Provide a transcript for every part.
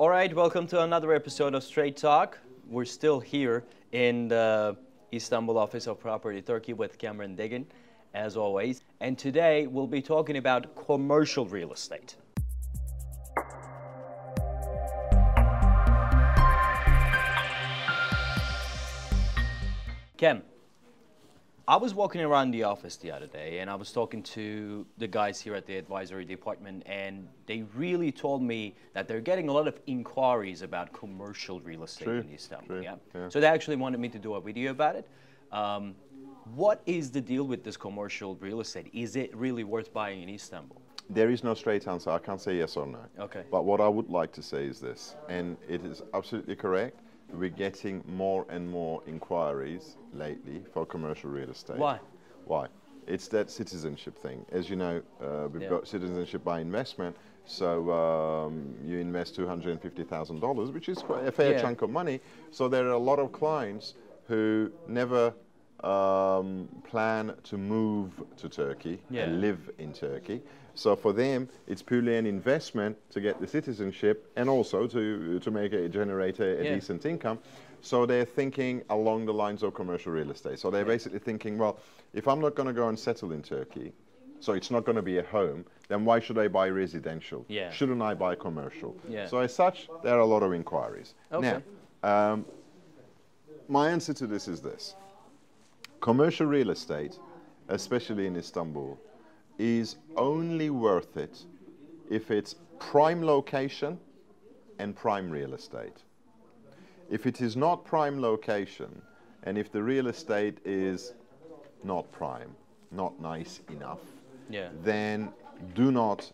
All right, welcome to another episode of Straight Talk. We're still here in the Istanbul office of Property Turkey with Cameron Deggin, as always. And today we'll be talking about commercial real estate. Cam, I was walking around the office the other day and I was talking to the guys here at the advisory department, and they really told me that they're getting a lot of inquiries about commercial real estate True, in Istanbul. Yeah? yeah. So they actually wanted me to do a video about it. Um, what is the deal with this commercial real estate? Is it really worth buying in Istanbul? There is no straight answer. I can't say yes or no. Okay. But what I would like to say is this, and it is absolutely correct. We're getting more and more inquiries lately for commercial real estate. Why? Why? It's that citizenship thing. As you know, uh, we've Yeah. got citizenship by investment. So um, you invest $250,000, which is quite a fair Yeah. chunk of money. So there are a lot of clients who never um, plan to move to Turkey Yeah. and live in Turkey. So for them, it's purely an investment to get the citizenship and also to, to make it generate a, a Yeah. decent income. So they're thinking along the lines of commercial real estate. So they're basically thinking, well, if I'm not going to go and settle in Turkey, so it's not going to be a home, then why should I buy residential? Yeah. Shouldn't I buy commercial? Yeah. So as such, there are a lot of inquiries. Okay. Now, um, my answer to this is this. Commercial real estate, especially in Istanbul, is only worth it if it's prime location and prime real estate. If it is not prime location, and if the real estate is not prime, not nice enough, Yeah. then do not,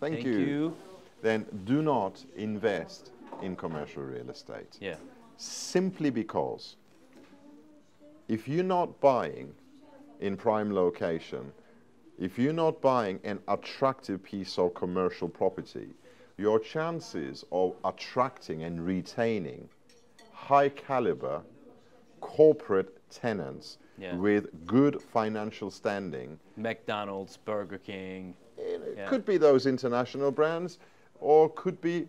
thank, Thank you, you. then do not invest in commercial real estate. Yeah. Simply because if you're not buying in prime location, if you're not buying an attractive piece of commercial property, your chances of attracting and retaining high caliber corporate tenants Yeah. with good financial standing McDonald's, Burger King. it Yeah. could be those international brands or could be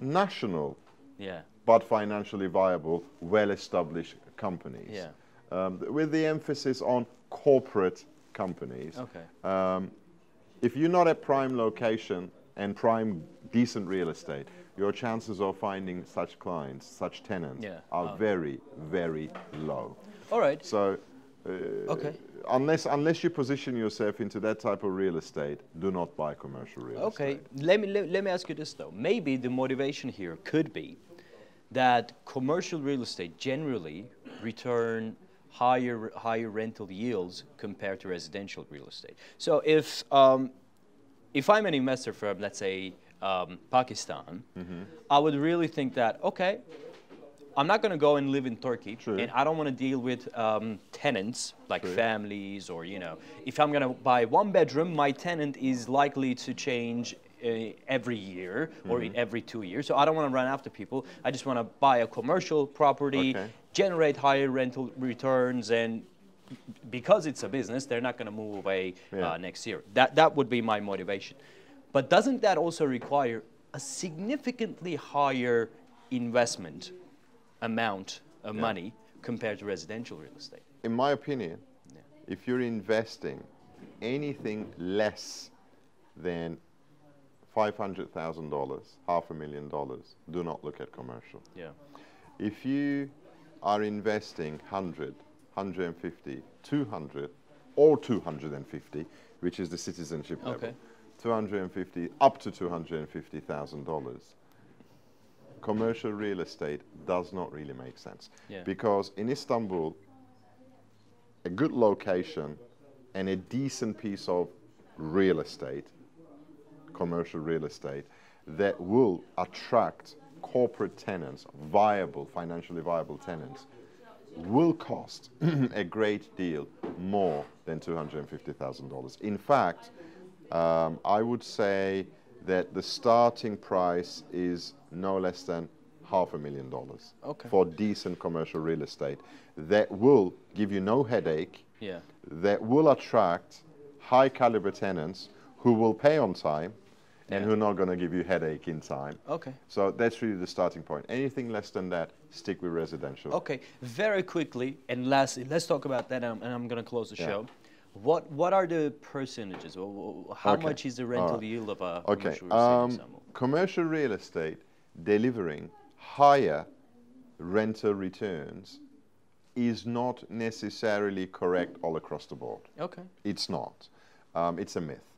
national Yeah. but financially viable, well-established companies. Yeah. Um, with the emphasis on corporate companies. Okay. Um, if you're not at prime location and prime decent real estate, your chances of finding such clients, such tenants, Yeah. are Oh. very, very low. All right. So, uh, Okay. unless unless you position yourself into that type of real estate, do not buy commercial real Okay, estate. Okay. Let me let, let me ask you this though. Maybe the motivation here could be that commercial real estate generally return higher higher rental yields compared to residential real estate. So if um, if I'm an investor from let's say um, Pakistan, Mm-hmm. I would really think that okay. I'm not going to go and live in Turkey, True. and I don't want to deal with um, tenants like True. families or you know. If I'm going to buy one bedroom, my tenant is likely to change every year or Mm-hmm. every two years. So I don't want to run after people. I just want to buy a commercial property, Okay. generate higher rental returns, and because it's a business, they're not going to move away Yeah. uh, next year. That that would be my motivation. But doesn't that also require a significantly higher investment amount of Yeah. money money compared to residential real estate? in my opinion, if you're investing anything less than $500,000, half a million dollars, do not look at commercial. Yeah. If you are investing 100, 150, 200, or 250, which is the citizenship level, Okay. 250 up to $250,000, commercial real estate does not really make sense. Yeah. Because in Istanbul, a good location and a decent piece of real estate, commercial real estate, that will attract corporate tenants, viable, financially viable tenants, will cost a great deal more than $250,000. In fact, um, I would say that the starting price is no less than half a million dollars Okay. for decent commercial real estate that will give you no headache, Yeah. that will attract high caliber tenants who will pay on time and who are not going to give you headache in time. Okay. So that's really the starting point. Anything less than that, stick with residential. Okay, very quickly, and lastly, let's talk about that, um, and I'm going to close the Yeah. show. What what are the percentages? How Okay, much is the rental right. yield of a Okay. commercial real estate Um, commercial real estate delivering higher rental returns is not necessarily correct all across the board. Okay. It's not. Um, it's a myth.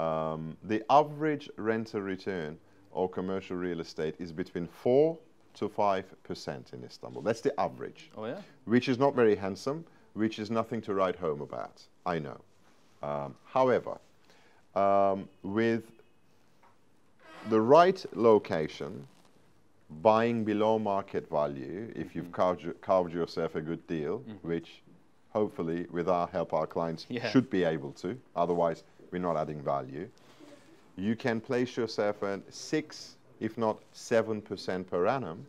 Um, the average rental return of commercial real estate is between 4 to 5% in Istanbul. That's the average, Oh yeah. which is not very handsome, which is nothing to write home about. I know. Um, however, um, with the right location, buying below market value, if you've carved, carved yourself a good deal, which hopefully with our help our clients Yeah. should be able to, otherwise we're not adding value, you can place yourself at six, if not seven percent per annum,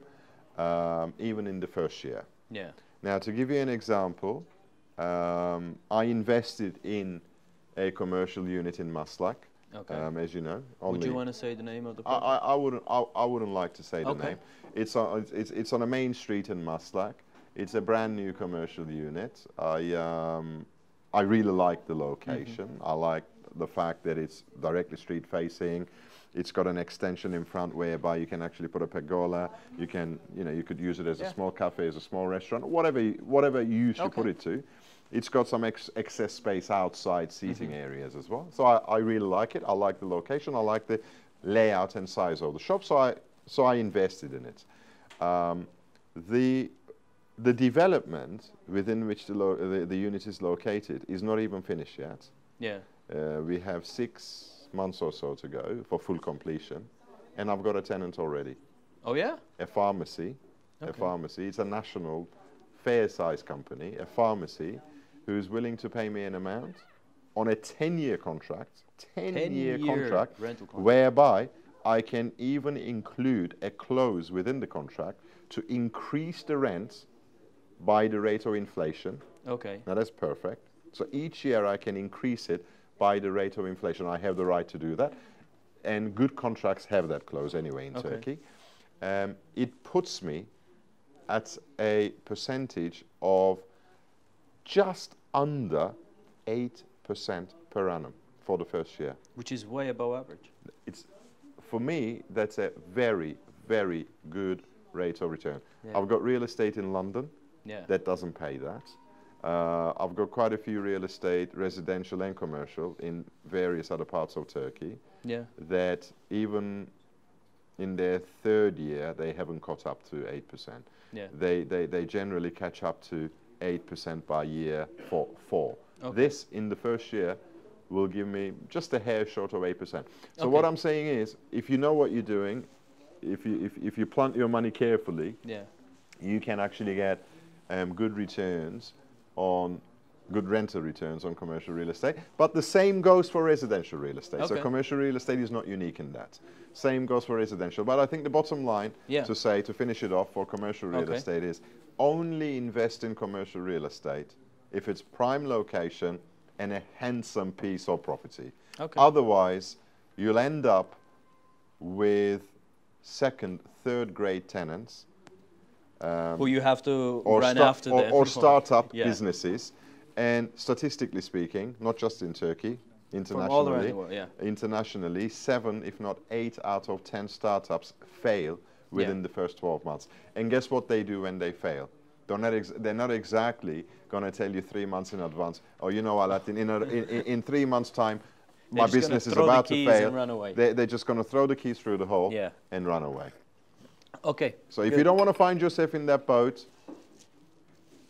um, even in the first year. Yeah. Now, to give you an example, um, I invested in a commercial unit in Maslak, Okay. um, as you know. Would you want to say the name of the I, project? I, I wouldn't. I, I wouldn't like to say the Okay. name. It's on. It's, it's, it's on a main street in Maslak. It's a brand new commercial unit. I um, I really like the location. Mm-hmm. I like the fact that it's directly street facing. It's got an extension in front whereby you can actually put a pergola. You can, you know, you could use it as Yeah. a small cafe, as a small restaurant, whatever, you, whatever use you put it to. It's got some ex- excess space outside seating Mm-hmm. areas as well. So I, I really like it. I like the location. I like the layout and size of the shop. So I so I invested in it. Um, the the development within which the, lo- the the unit is located is not even finished yet. yeah. Uh, we have six months or so to go for full completion, and I've got a tenant already. Oh yeah. A pharmacy, a pharmacy. It's a national, fair-sized company. A pharmacy who's willing to pay me an amount on a 10-year contract. 10-year 10-year contract, rental contract. whereby I can even include a clause within the contract to increase the rent by the rate of inflation. Okay. Now that's perfect. So each year I can increase it by the rate of inflation. I have the right to do that. And good contracts have that clause anyway in Okay. Turkey. Um, it puts me at a percentage of just under 8% per annum for the first year. Which is way above average. It's, for me, that's a very, very good rate of return. Yeah. I've got real estate in London Yeah. that doesn't pay that. Uh, I've got quite a few real estate, residential and commercial, in various other parts of Turkey yeah. that even in their third year they haven't caught up to 8%. Yeah. They, they, they generally catch up to 8% by year four. four. Okay. This, in the first year, will give me just a hair short of 8%. So what I'm saying is, if you know what you're doing, if you, if, if you plant your money carefully, Yeah. you can actually get um, good returns on good rental returns on commercial real estate. But the same goes for residential real estate. So commercial real estate is not unique in that. Same goes for residential. But I think the bottom line Yeah. to say, to finish it off for commercial real Okay. estate is only invest in commercial real estate if it's prime location and a handsome piece of property. Okay. Otherwise, you'll end up with second, third grade tenants um, Who you have to or, run after or, or startup Yeah. businesses. And statistically speaking, not just in Turkey, internationally, world. Yeah. internationally, seven, if not eight out of ten startups fail within Yeah. the first 12 months. And guess what they do when they fail? They're not, ex- they're not exactly going to tell you three months in advance, oh, you know what, in, in, a, in, three months' time, my business is about to fail. and run away. They, they're just going to throw the keys through the hole Yeah. and run away. Okay. So if good. you don't want to find yourself in that boat,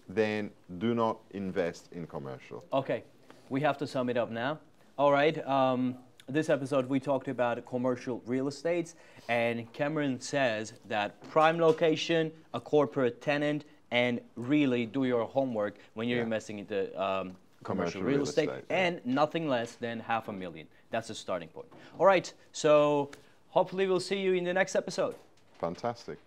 then do not invest in commercial. Okay, we have to sum it up now. All right, um, this episode we talked about commercial real estate, and Cameron says that prime location, a corporate tenant, and really do your homework when you're Yeah. investing into um, commercial, Commercial real real estate, estate, yeah. and nothing less than half a million. That's the starting point. All right, so hopefully we'll see you in the next episode. Fantastic.